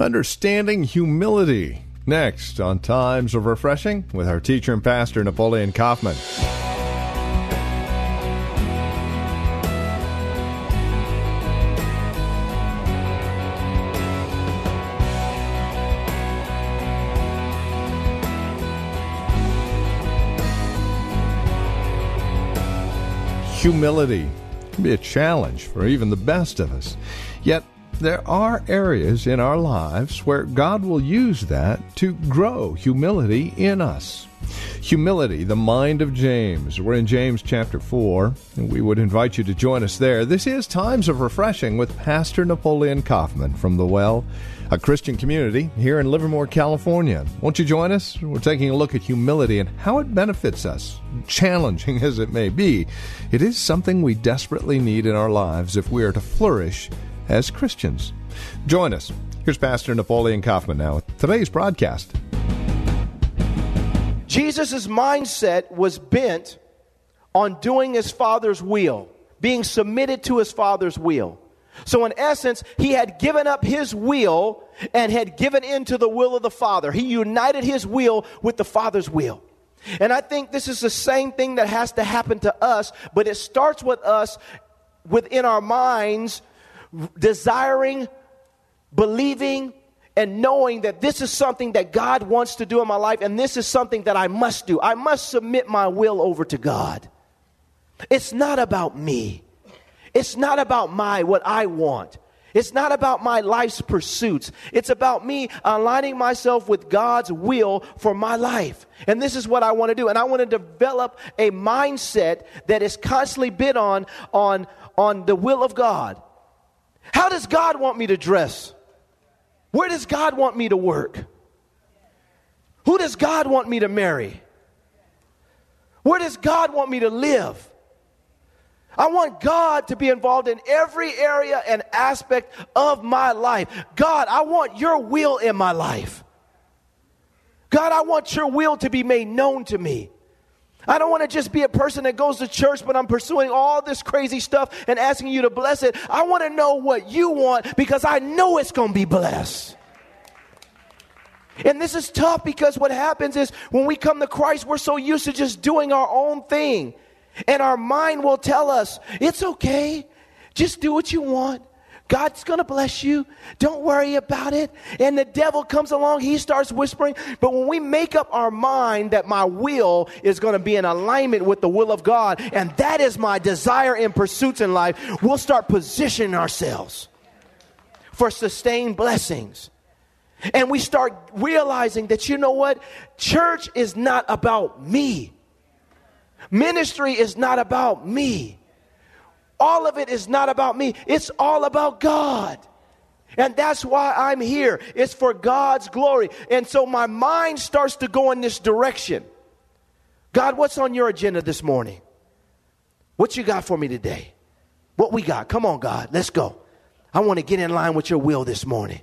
Understanding humility. Next on Times of Refreshing with our teacher and pastor, Napoleon Kaufman. Humility can be a challenge for even the best of us. Yet, there are areas in our lives where God will use that to grow humility in us. Humility, the mind of James. We're in James chapter 4, and we would invite you to join us there. This is Times of Refreshing with Pastor Napoleon Kaufman from The Well, a Christian community here in Livermore, California. Won't you join us? We're taking a look at humility and how it benefits us. Challenging as it may be, it is something we desperately need in our lives if we are to flourish as Christians. Join us. Here's Pastor Napoleon Kaufman now with today's broadcast. Jesus' mindset was bent on doing his Father's will, being submitted to his Father's will. So, in essence, he had given up his will and had given into the will of the Father. He united his will with the Father's will. And I think this is the same thing that has to happen to us, but it starts with us within our minds desiring, believing, and knowing that this is something that God wants to do in my life and this is something that I must do. I must submit my will over to God. It's not about me. It's not about my what I want. It's not about my life's pursuits. It's about me aligning myself with God's will for my life. And this is what I want to do. And I want to develop a mindset that is constantly bid on on on the will of God. How does God want me to dress? Where does God want me to work? Who does God want me to marry? Where does God want me to live? I want God to be involved in every area and aspect of my life. God, I want your will in my life. God, I want your will to be made known to me. I don't want to just be a person that goes to church, but I'm pursuing all this crazy stuff and asking you to bless it. I want to know what you want because I know it's going to be blessed. And this is tough because what happens is when we come to Christ, we're so used to just doing our own thing. And our mind will tell us, it's okay. Just do what you want. God's going to bless you. Don't worry about it. And the devil comes along, he starts whispering. But when we make up our mind that my will is going to be in alignment with the will of God, and that is my desire and pursuits in life, we'll start positioning ourselves for sustained blessings. And we start realizing that, you know what? Church is not about me. Ministry is not about me. All of it is not about me, it's all about God. And that's why I'm here. It's for God's glory. And so my mind starts to go in this direction. God, what's on your agenda this morning? What you got for me today? What we got? Come on, God, let's go. I want to get in line with your will this morning.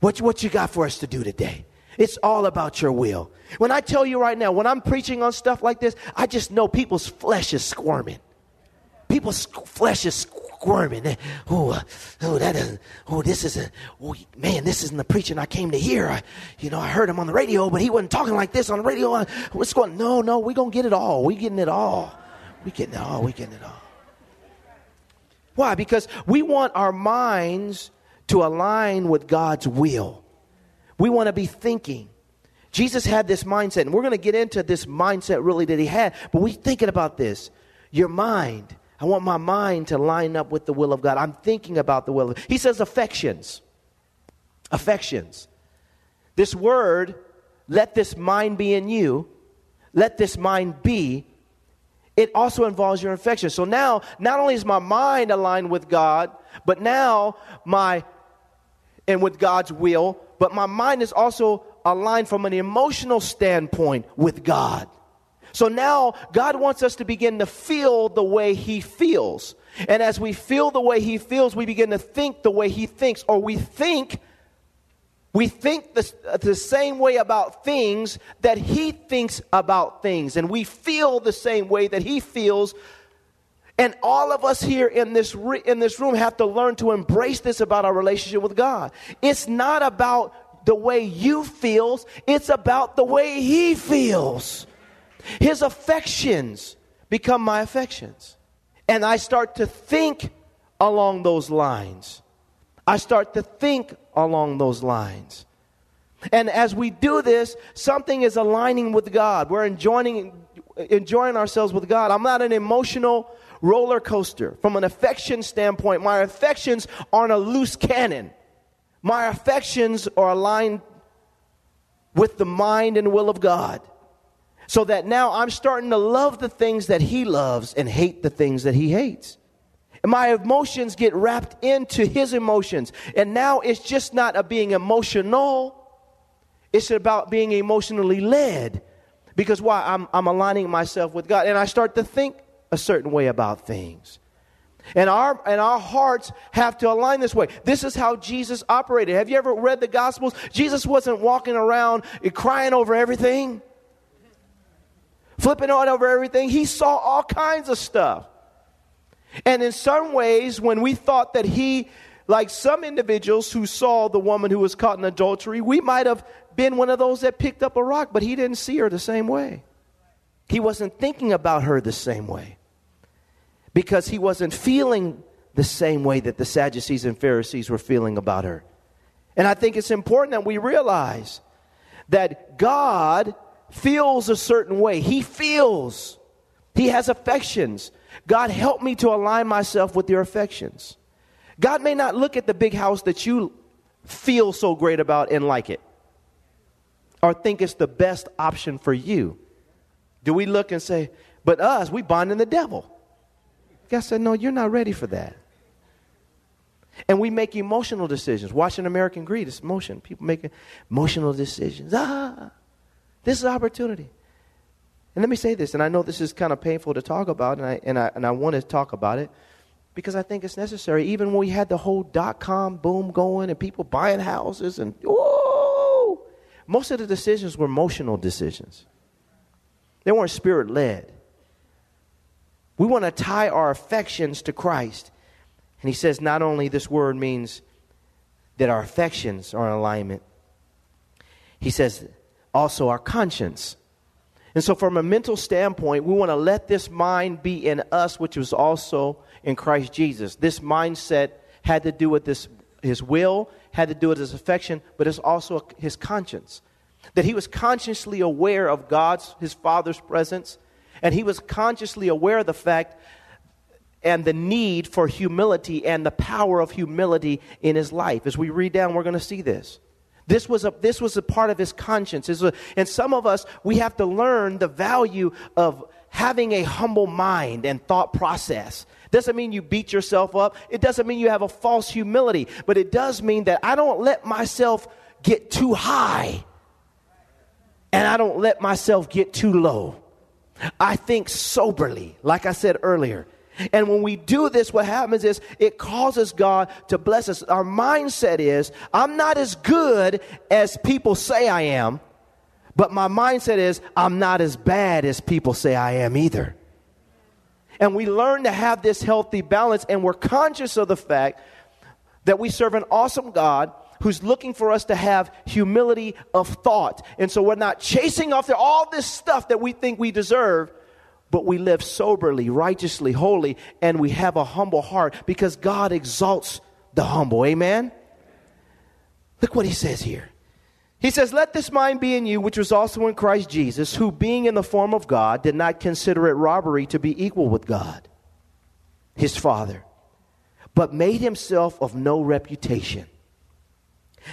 What, what you got for us to do today? It's all about your will. When I tell you right now, when I'm preaching on stuff like this, I just know people's flesh is squirming people's flesh is squirming. Oh, oh, that is, oh, this isn't, oh, man, this isn't the preaching I came to hear. I, you know, I heard him on the radio, but he wasn't talking like this on the radio. Uh, what's going? No, no, we're gonna get it all. We getting it all. We getting it all. We getting it all. Why? Because we want our minds to align with God's will. We want to be thinking. Jesus had this mindset, and we're going to get into this mindset really that he had, but we're thinking about this. Your mind I want my mind to line up with the will of God. I'm thinking about the will of He says affections. Affections. This word, let this mind be in you, let this mind be, it also involves your affections. So now, not only is my mind aligned with God, but now my and with God's will, but my mind is also aligned from an emotional standpoint with God. So now God wants us to begin to feel the way He feels. And as we feel the way He feels, we begin to think the way He thinks, or we think. We think the, the same way about things that he thinks about things, and we feel the same way that he feels and all of us here in this, re- in this room have to learn to embrace this about our relationship with God. It's not about the way you feels, it's about the way he feels. His affections become my affections. And I start to think along those lines. I start to think along those lines. And as we do this, something is aligning with God. We're enjoying, enjoying ourselves with God. I'm not an emotional roller coaster. From an affection standpoint, my affections aren't a loose cannon. My affections are aligned with the mind and will of God. So that now I'm starting to love the things that He loves and hate the things that He hates. And my emotions get wrapped into His emotions. And now it's just not a being emotional, it's about being emotionally led. Because why? I'm, I'm aligning myself with God. And I start to think a certain way about things. And our, and our hearts have to align this way. This is how Jesus operated. Have you ever read the Gospels? Jesus wasn't walking around crying over everything, flipping out over everything. He saw all kinds of stuff. And in some ways, when we thought that he, like some individuals who saw the woman who was caught in adultery, we might have been one of those that picked up a rock, but he didn't see her the same way. He wasn't thinking about her the same way because he wasn't feeling the same way that the Sadducees and Pharisees were feeling about her. And I think it's important that we realize that God feels a certain way. He feels, He has affections. God, help me to align myself with your affections. God may not look at the big house that you feel so great about and like it, or think it's the best option for you. Do we look and say, but us, we bonding the devil? God said, No, you're not ready for that. And we make emotional decisions. Watching American Greed, it's emotion. People making emotional decisions. Ah, this is opportunity. And let me say this, and I know this is kind of painful to talk about, and I, and I, and I want to talk about it because I think it's necessary. Even when we had the whole dot com boom going and people buying houses, and whoa, most of the decisions were emotional decisions, they weren't spirit led. We want to tie our affections to Christ. And he says not only this word means that our affections are in alignment, he says also our conscience. And so, from a mental standpoint, we want to let this mind be in us, which was also in Christ Jesus. This mindset had to do with this, his will, had to do with his affection, but it's also his conscience. That he was consciously aware of God's, his Father's presence, and he was consciously aware of the fact and the need for humility and the power of humility in his life. As we read down, we're going to see this. This was a, this was a part of his conscience. A, and some of us, we have to learn the value of having a humble mind and thought process. Doesn't mean you beat yourself up. It doesn't mean you have a false humility. But it does mean that I don't let myself get too high and I don't let myself get too low. I think soberly, like I said earlier. And when we do this, what happens is it causes God to bless us. Our mindset is, I'm not as good as people say I am, but my mindset is, I'm not as bad as people say I am either. And we learn to have this healthy balance, and we're conscious of the fact that we serve an awesome God who's looking for us to have humility of thought. And so we're not chasing after all this stuff that we think we deserve, but we live soberly, righteously, holy, and we have a humble heart because God exalts the humble. Amen? Look what he says here. He says, Let this mind be in you, which was also in Christ Jesus, who being in the form of God, did not consider it robbery to be equal with God, his Father, but made himself of no reputation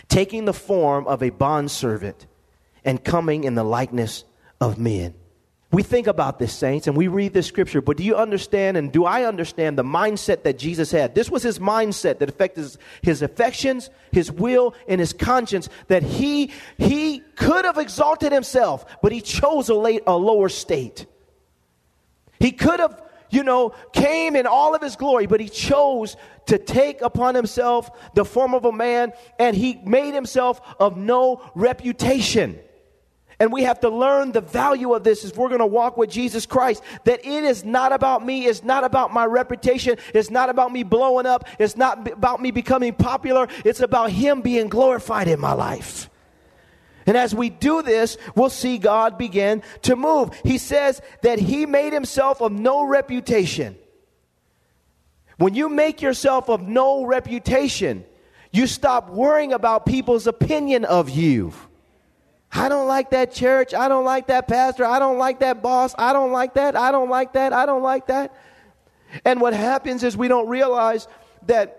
taking the form of a bondservant and coming in the likeness of men. We think about this, saints, and we read this scripture, but do you understand and do I understand the mindset that Jesus had? This was his mindset that affected his, his affections, his will, and his conscience, that he, he could have exalted himself, but he chose a, late, a lower state. He could have, you know, came in all of his glory, but he chose to take upon himself the form of a man, and he made himself of no reputation. And we have to learn the value of this if we're going to walk with Jesus Christ. That it is not about me, it's not about my reputation, it's not about me blowing up, it's not about me becoming popular, it's about Him being glorified in my life. And as we do this, we'll see God begin to move. He says that He made Himself of no reputation. When you make yourself of no reputation, you stop worrying about people's opinion of you. I don't like that church. I don't like that pastor. I don't like that boss. I don't like that. I don't like that. I don't like that. And what happens is we don't realize that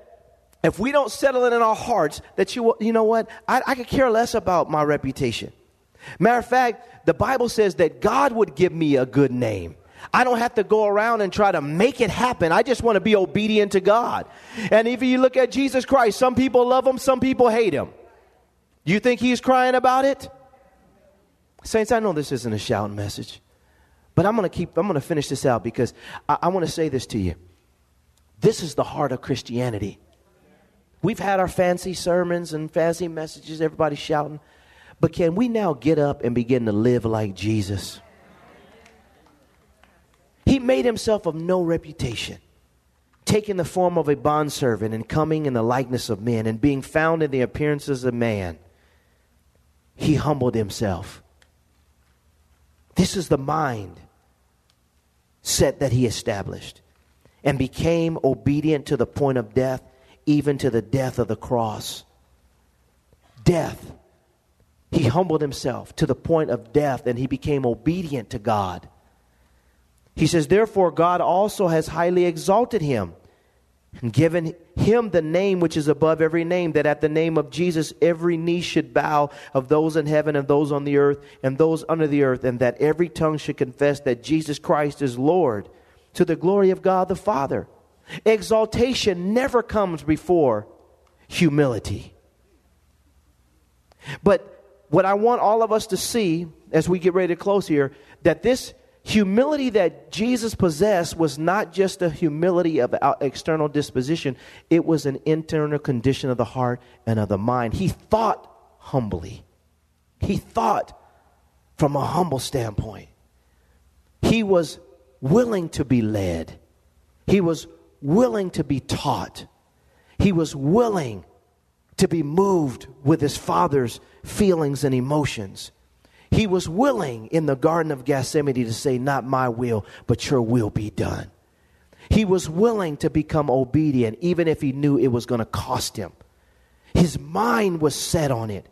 if we don't settle it in our hearts that you, you know what, I, I could care less about my reputation. Matter of fact, the Bible says that God would give me a good name. I don't have to go around and try to make it happen. I just want to be obedient to God. And if you look at Jesus Christ, some people love him, some people hate him. You think he's crying about it? Saints, I know this isn't a shouting message, but I'm going to keep, I'm going to finish this out because I, I want to say this to you. This is the heart of Christianity. We've had our fancy sermons and fancy messages, everybody shouting, but can we now get up and begin to live like Jesus? He made himself of no reputation, taking the form of a bondservant and coming in the likeness of men and being found in the appearances of man. He humbled himself this is the mind set that he established and became obedient to the point of death, even to the death of the cross. Death. He humbled himself to the point of death and he became obedient to God. He says, Therefore, God also has highly exalted him and given him the name which is above every name, that at the name of Jesus every knee should bow of those in heaven and those on the earth and those under the earth, and that every tongue should confess that Jesus Christ is Lord to the glory of God the Father. Exaltation never comes before humility. But what I want all of us to see as we get ready to close here, that this humility that Jesus possessed was not just a humility of external disposition, it was an internal condition of the heart and of the mind. He thought humbly, he thought from a humble standpoint. He was willing to be led, he was willing to be taught, he was willing to be moved with his father's feelings and emotions. He was willing in the Garden of Gethsemane to say, Not my will, but your will be done. He was willing to become obedient, even if he knew it was going to cost him. His mind was set on it.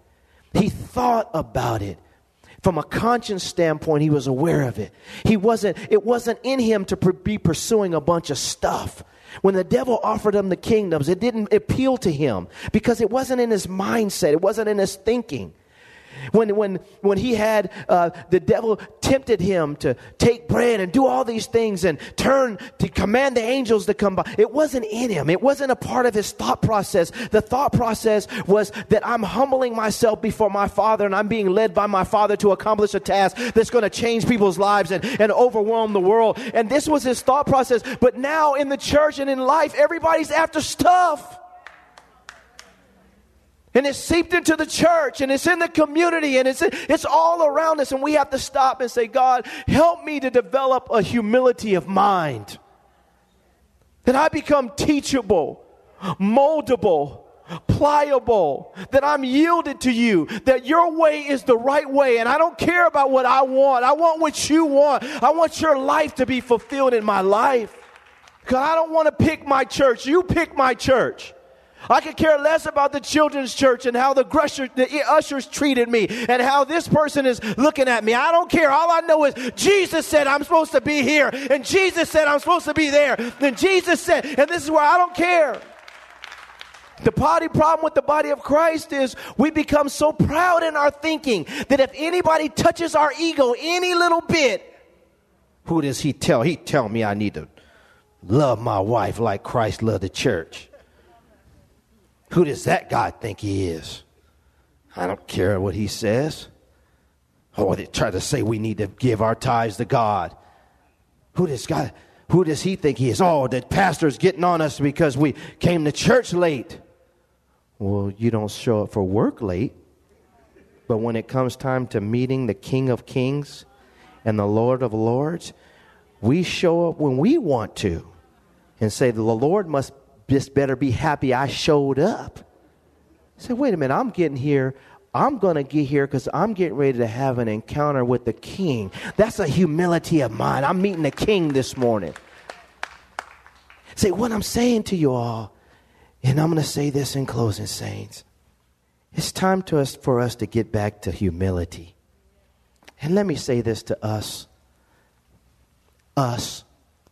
He thought about it. From a conscience standpoint, he was aware of it. He wasn't, it wasn't in him to be pursuing a bunch of stuff. When the devil offered him the kingdoms, it didn't appeal to him because it wasn't in his mindset, it wasn't in his thinking. When, when, when he had uh, the devil tempted him to take bread and do all these things and turn to command the angels to come by, it wasn't in him. It wasn't a part of his thought process. The thought process was that I'm humbling myself before my father and I'm being led by my father to accomplish a task that's going to change people's lives and, and overwhelm the world. And this was his thought process. But now in the church and in life, everybody's after stuff. And it's seeped into the church and it's in the community and it's, it's all around us. And we have to stop and say, God, help me to develop a humility of mind. That I become teachable, moldable, pliable, that I'm yielded to you, that your way is the right way. And I don't care about what I want. I want what you want. I want your life to be fulfilled in my life. Because I don't want to pick my church. You pick my church. I could care less about the children's church and how the, grusher, the ushers treated me and how this person is looking at me. I don't care. All I know is Jesus said I'm supposed to be here, and Jesus said I'm supposed to be there. Then Jesus said, and this is where I don't care. The body problem with the body of Christ is we become so proud in our thinking that if anybody touches our ego any little bit, Who does he tell? He tell me I need to love my wife like Christ loved the church. Who does that guy think he is? I don't care what he says. Oh, they try to say we need to give our tithes to God. Who does God? Who does he think he is? Oh, the pastor's getting on us because we came to church late. Well, you don't show up for work late. But when it comes time to meeting the King of Kings and the Lord of Lords, we show up when we want to and say, The Lord must just better be happy I showed up. Say, wait a minute, I'm getting here. I'm going to get here because I'm getting ready to have an encounter with the king. That's a humility of mine. I'm meeting the king this morning. Say, what I'm saying to you all, and I'm going to say this in closing, saints. It's time to us, for us to get back to humility. And let me say this to us. Us.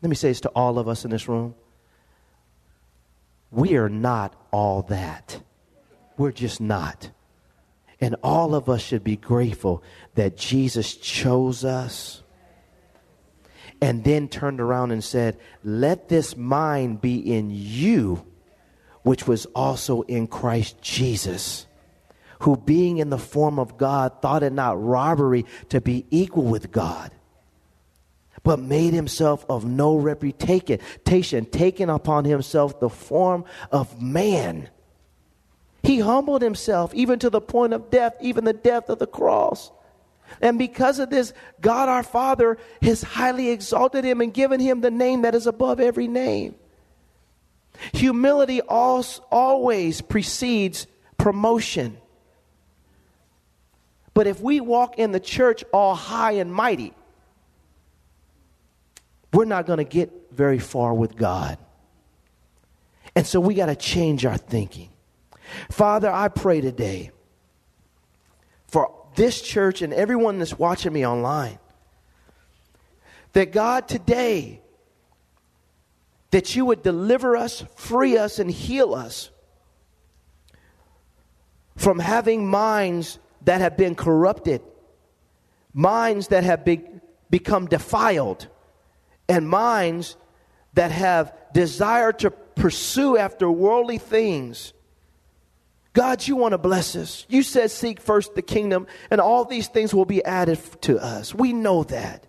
Let me say this to all of us in this room. We are not all that. We're just not. And all of us should be grateful that Jesus chose us and then turned around and said, Let this mind be in you, which was also in Christ Jesus, who being in the form of God thought it not robbery to be equal with God, but made himself of no reputation, taking upon himself the form of man he humbled himself even to the point of death, even the death of the cross. And because of this, God our Father has highly exalted him and given him the name that is above every name. Humility always precedes promotion. But if we walk in the church all high and mighty, we're not going to get very far with God. And so we got to change our thinking. Father, I pray today for this church and everyone that's watching me online that God today that you would deliver us, free us and heal us from having minds that have been corrupted, minds that have be, become defiled, and minds that have desire to pursue after worldly things God, you want to bless us. You said, Seek first the kingdom, and all these things will be added to us. We know that.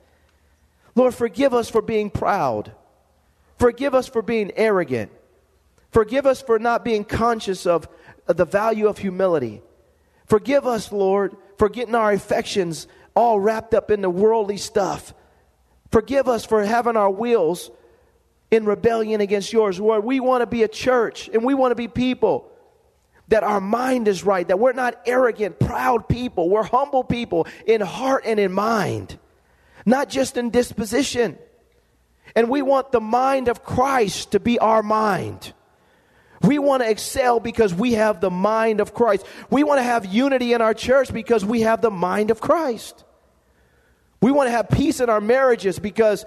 Lord, forgive us for being proud. Forgive us for being arrogant. Forgive us for not being conscious of the value of humility. Forgive us, Lord, for getting our affections all wrapped up in the worldly stuff. Forgive us for having our wills in rebellion against yours. Lord, we want to be a church and we want to be people that our mind is right, that we're not arrogant, proud people. We're humble people in heart and in mind, not just in disposition. And we want the mind of Christ to be our mind. We want to excel because we have the mind of Christ. We want to have unity in our church because we have the mind of Christ. We want to have peace in our marriages because,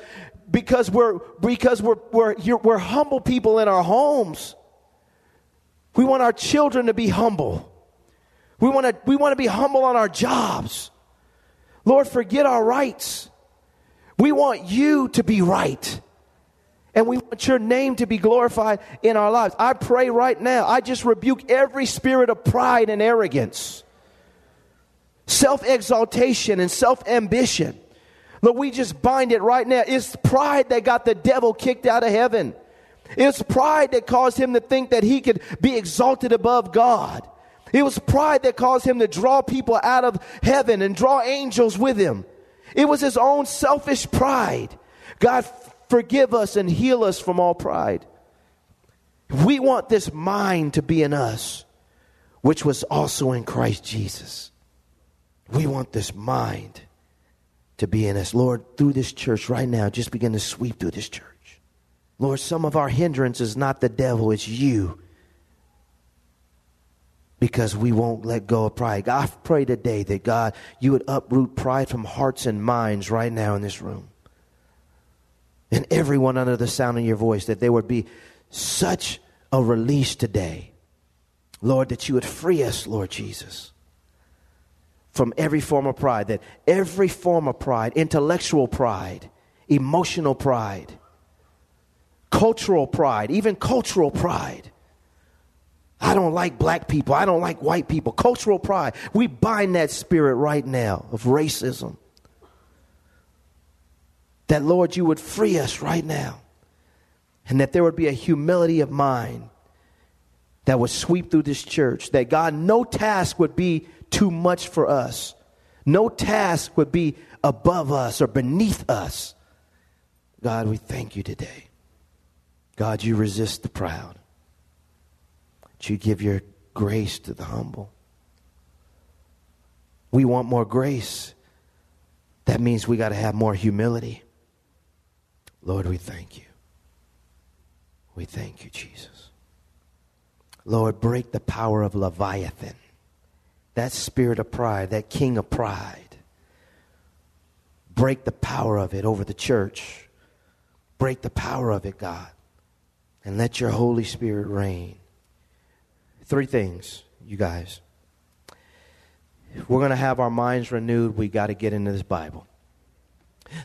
because, we're, because we're, we're, we're humble people in our homes. We want our children to be humble. We want to, we want to be humble on our jobs. Lord, forget our rights. We want you to be right. And we want your name to be glorified in our lives. I pray right now, I just rebuke every spirit of pride and arrogance, self exaltation and self ambition. Look, we just bind it right now. It's pride that got the devil kicked out of heaven. It's pride that caused him to think that he could be exalted above God. It was pride that caused him to draw people out of heaven and draw angels with him. It was his own selfish pride. God, forgive us and heal us from all pride. We want this mind to be in us, which was also in Christ Jesus. We want this mind to be in us. Lord, through this church right now, just begin to sweep through this church. Lord, some of our hindrance is not the devil, it's you. Because we won't let go of pride. I pray today that God, you would uproot pride from hearts and minds right now in this room. And everyone under the sound of your voice, that there would be such a release today. Lord, that you would free us, Lord Jesus, from every form of pride, that every form of pride, intellectual pride, emotional pride, cultural pride, even cultural pride. I don't like black people. I don't like white people. Cultural pride. We bind that spirit right now of racism. That, Lord, you would free us right now. And that there would be a humility of mind that would sweep through this church. That, God, no task would be too much for us, no task would be above us or beneath us. God, we thank you today. God, you resist the proud you give your grace to the humble. We want more grace. That means we got to have more humility. Lord, we thank you. We thank you, Jesus. Lord, break the power of Leviathan, that spirit of pride, that king of pride. Break the power of it over the church. Break the power of it, God. And let your Holy Spirit reign. Three things, you guys. If we're going to have our minds renewed, we got to get into this Bible.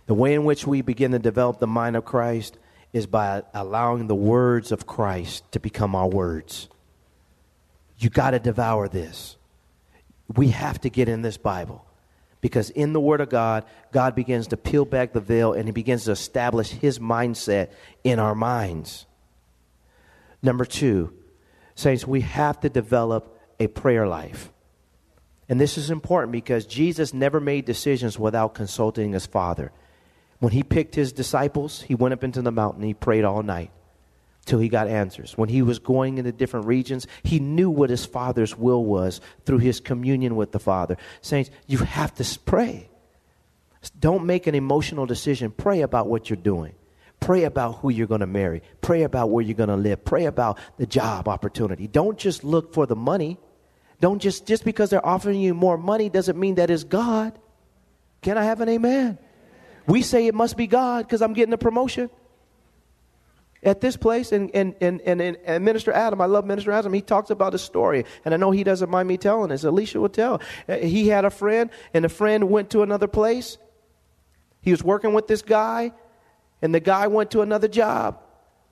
The way in which we begin to develop the mind of Christ is by allowing the words of Christ to become our words. You got to devour this. We have to get in this Bible because in the Word of God, God begins to peel back the veil and He begins to establish His mindset in our minds. Number two, Saints, we have to develop a prayer life. And this is important because Jesus never made decisions without consulting his Father. When he picked his disciples, he went up into the mountain, he prayed all night till he got answers. When he was going into different regions, he knew what his Father's will was through his communion with the Father. Saints, you have to pray. Don't make an emotional decision. Pray about what you're doing. Pray about who you're going to marry. Pray about where you're going to live. Pray about the job opportunity. Don't just look for the money. Don't just just because they're offering you more money doesn't mean that is God. Can I have an amen? We say it must be God because I'm getting a promotion at this place and, and, and, and, and minister adam i love minister adam he talks about a story and i know he doesn't mind me telling this alicia will tell uh, he had a friend and the friend went to another place he was working with this guy and the guy went to another job,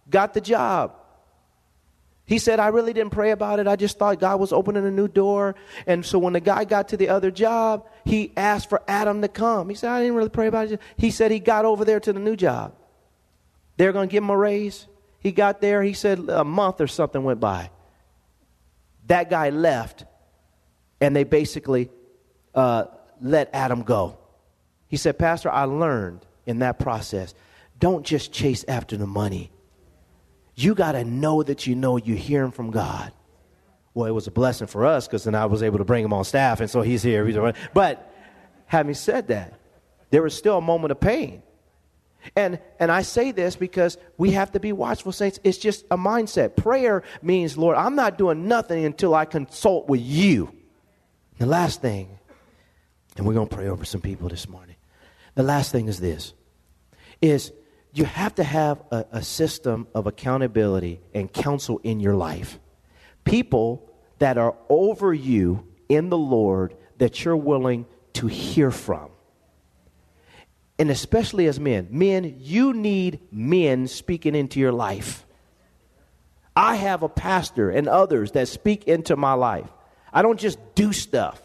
got the job. He said, I really didn't pray about it. I just thought God was opening a new door. And so when the guy got to the other job, he asked for Adam to come. He said, I didn't really pray about it. He said he got over there to the new job. They're going to give him a raise. He got there. He said a month or something went by. That guy left, and they basically uh, let Adam go. He said, Pastor, I learned in that process don't just chase after the money. You got to know that you know you're hearing from God. Well, it was a blessing for us because then I was able to bring him on staff, and so he's here. But having said that, there was still a moment of pain. And, and I say this because we have to be watchful, saints. It's just a mindset. Prayer means, Lord, I'm not doing nothing until I consult with you. The last thing, and we're going to pray over some people this morning. The last thing is this, is you have to have a, a system of accountability and counsel in your life. People that are over you in the Lord that you're willing to hear from. And especially as men, men, you need men speaking into your life. I have a pastor and others that speak into my life. I don't just do stuff.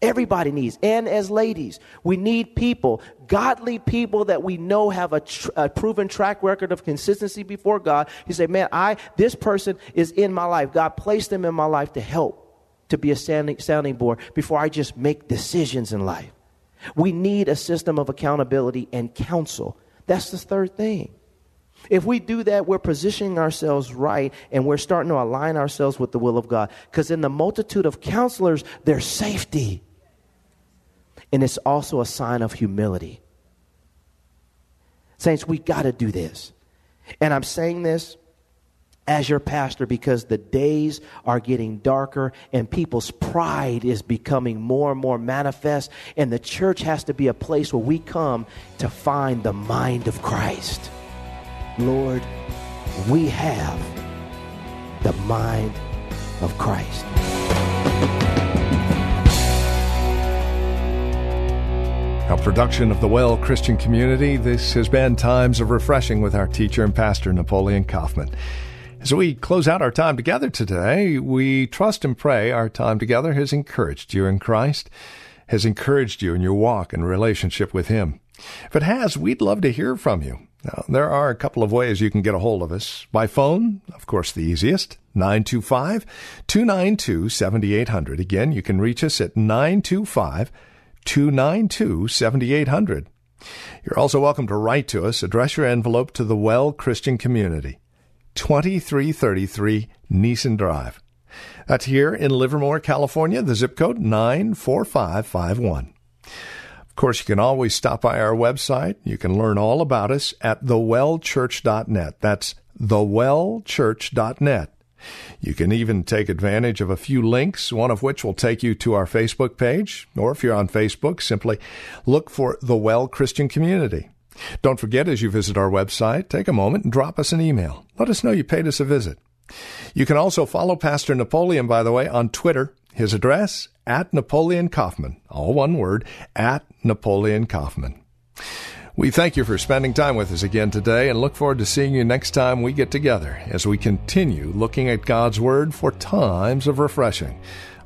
Everybody needs, and as ladies, we need people, godly people that we know have a, tr- a, proven track record of consistency before God. You say, man, I this person is in my life. God placed them in my life to help, to be a sounding, sounding board before I just make decisions in life. We need a system of accountability and counsel. That's the third thing. If we do that, we're positioning ourselves right and we're starting to align ourselves with the will of God. Because in the multitude of counselors, there's safety. And it's also a sign of humility. Saints, we got to do this. And I'm saying this as your pastor because the days are getting darker and people's pride is becoming more and more manifest. And the church has to be a place where we come to find the mind of Christ. Lord, we have the mind of Christ. A production of the Well Christian Community. This has been Times of Refreshing with our teacher and pastor, Napoleon Kaufman. As we close out our time together today, we trust and pray our time together has encouraged you in Christ, has encouraged you in your walk and relationship with Him. If it has, we'd love to hear from you. Now, there are a couple of ways you can get a hold of us. By phone, of course, the easiest, 925 292 7800. Again, you can reach us at 925 292 7800. You're also welcome to write to us. Address your envelope to the Well Christian Community, 2333 Nissen Drive. That's here in Livermore, California, the zip code 94551 Of course, you can always stop by our website. You can learn all about us at thewellchurch.net. That's thewellchurch.net. You can even take advantage of a few links, one of which will take you to our Facebook page, or if you're on Facebook, simply look for The Well Christian Community. Don't forget, as you visit our website, take a moment and drop us an email. Let us know you paid us a visit. You can also follow Pastor Napoleon, by the way, on Twitter. His address, at Napoleon Kaufman, all one word, at Napoleon Kaufman. We thank you for spending time with us again today and look forward to seeing you next time we get together as we continue looking at God's Word for times of refreshing.